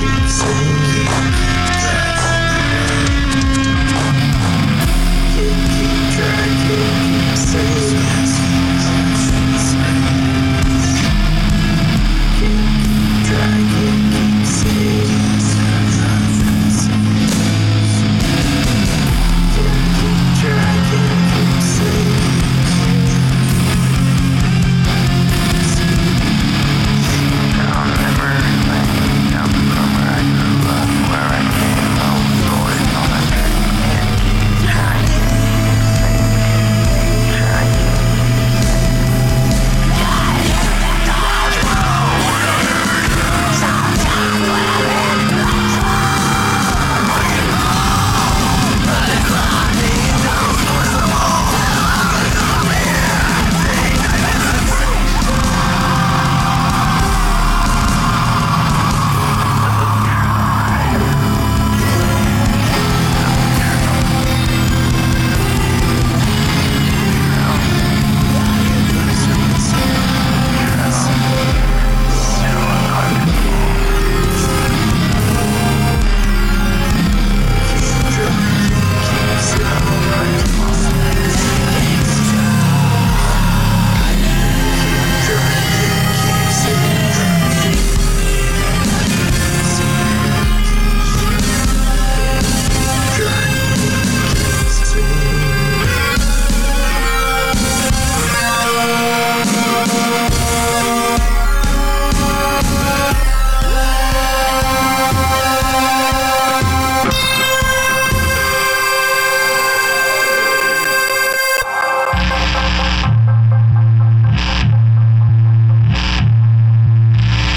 keep singing.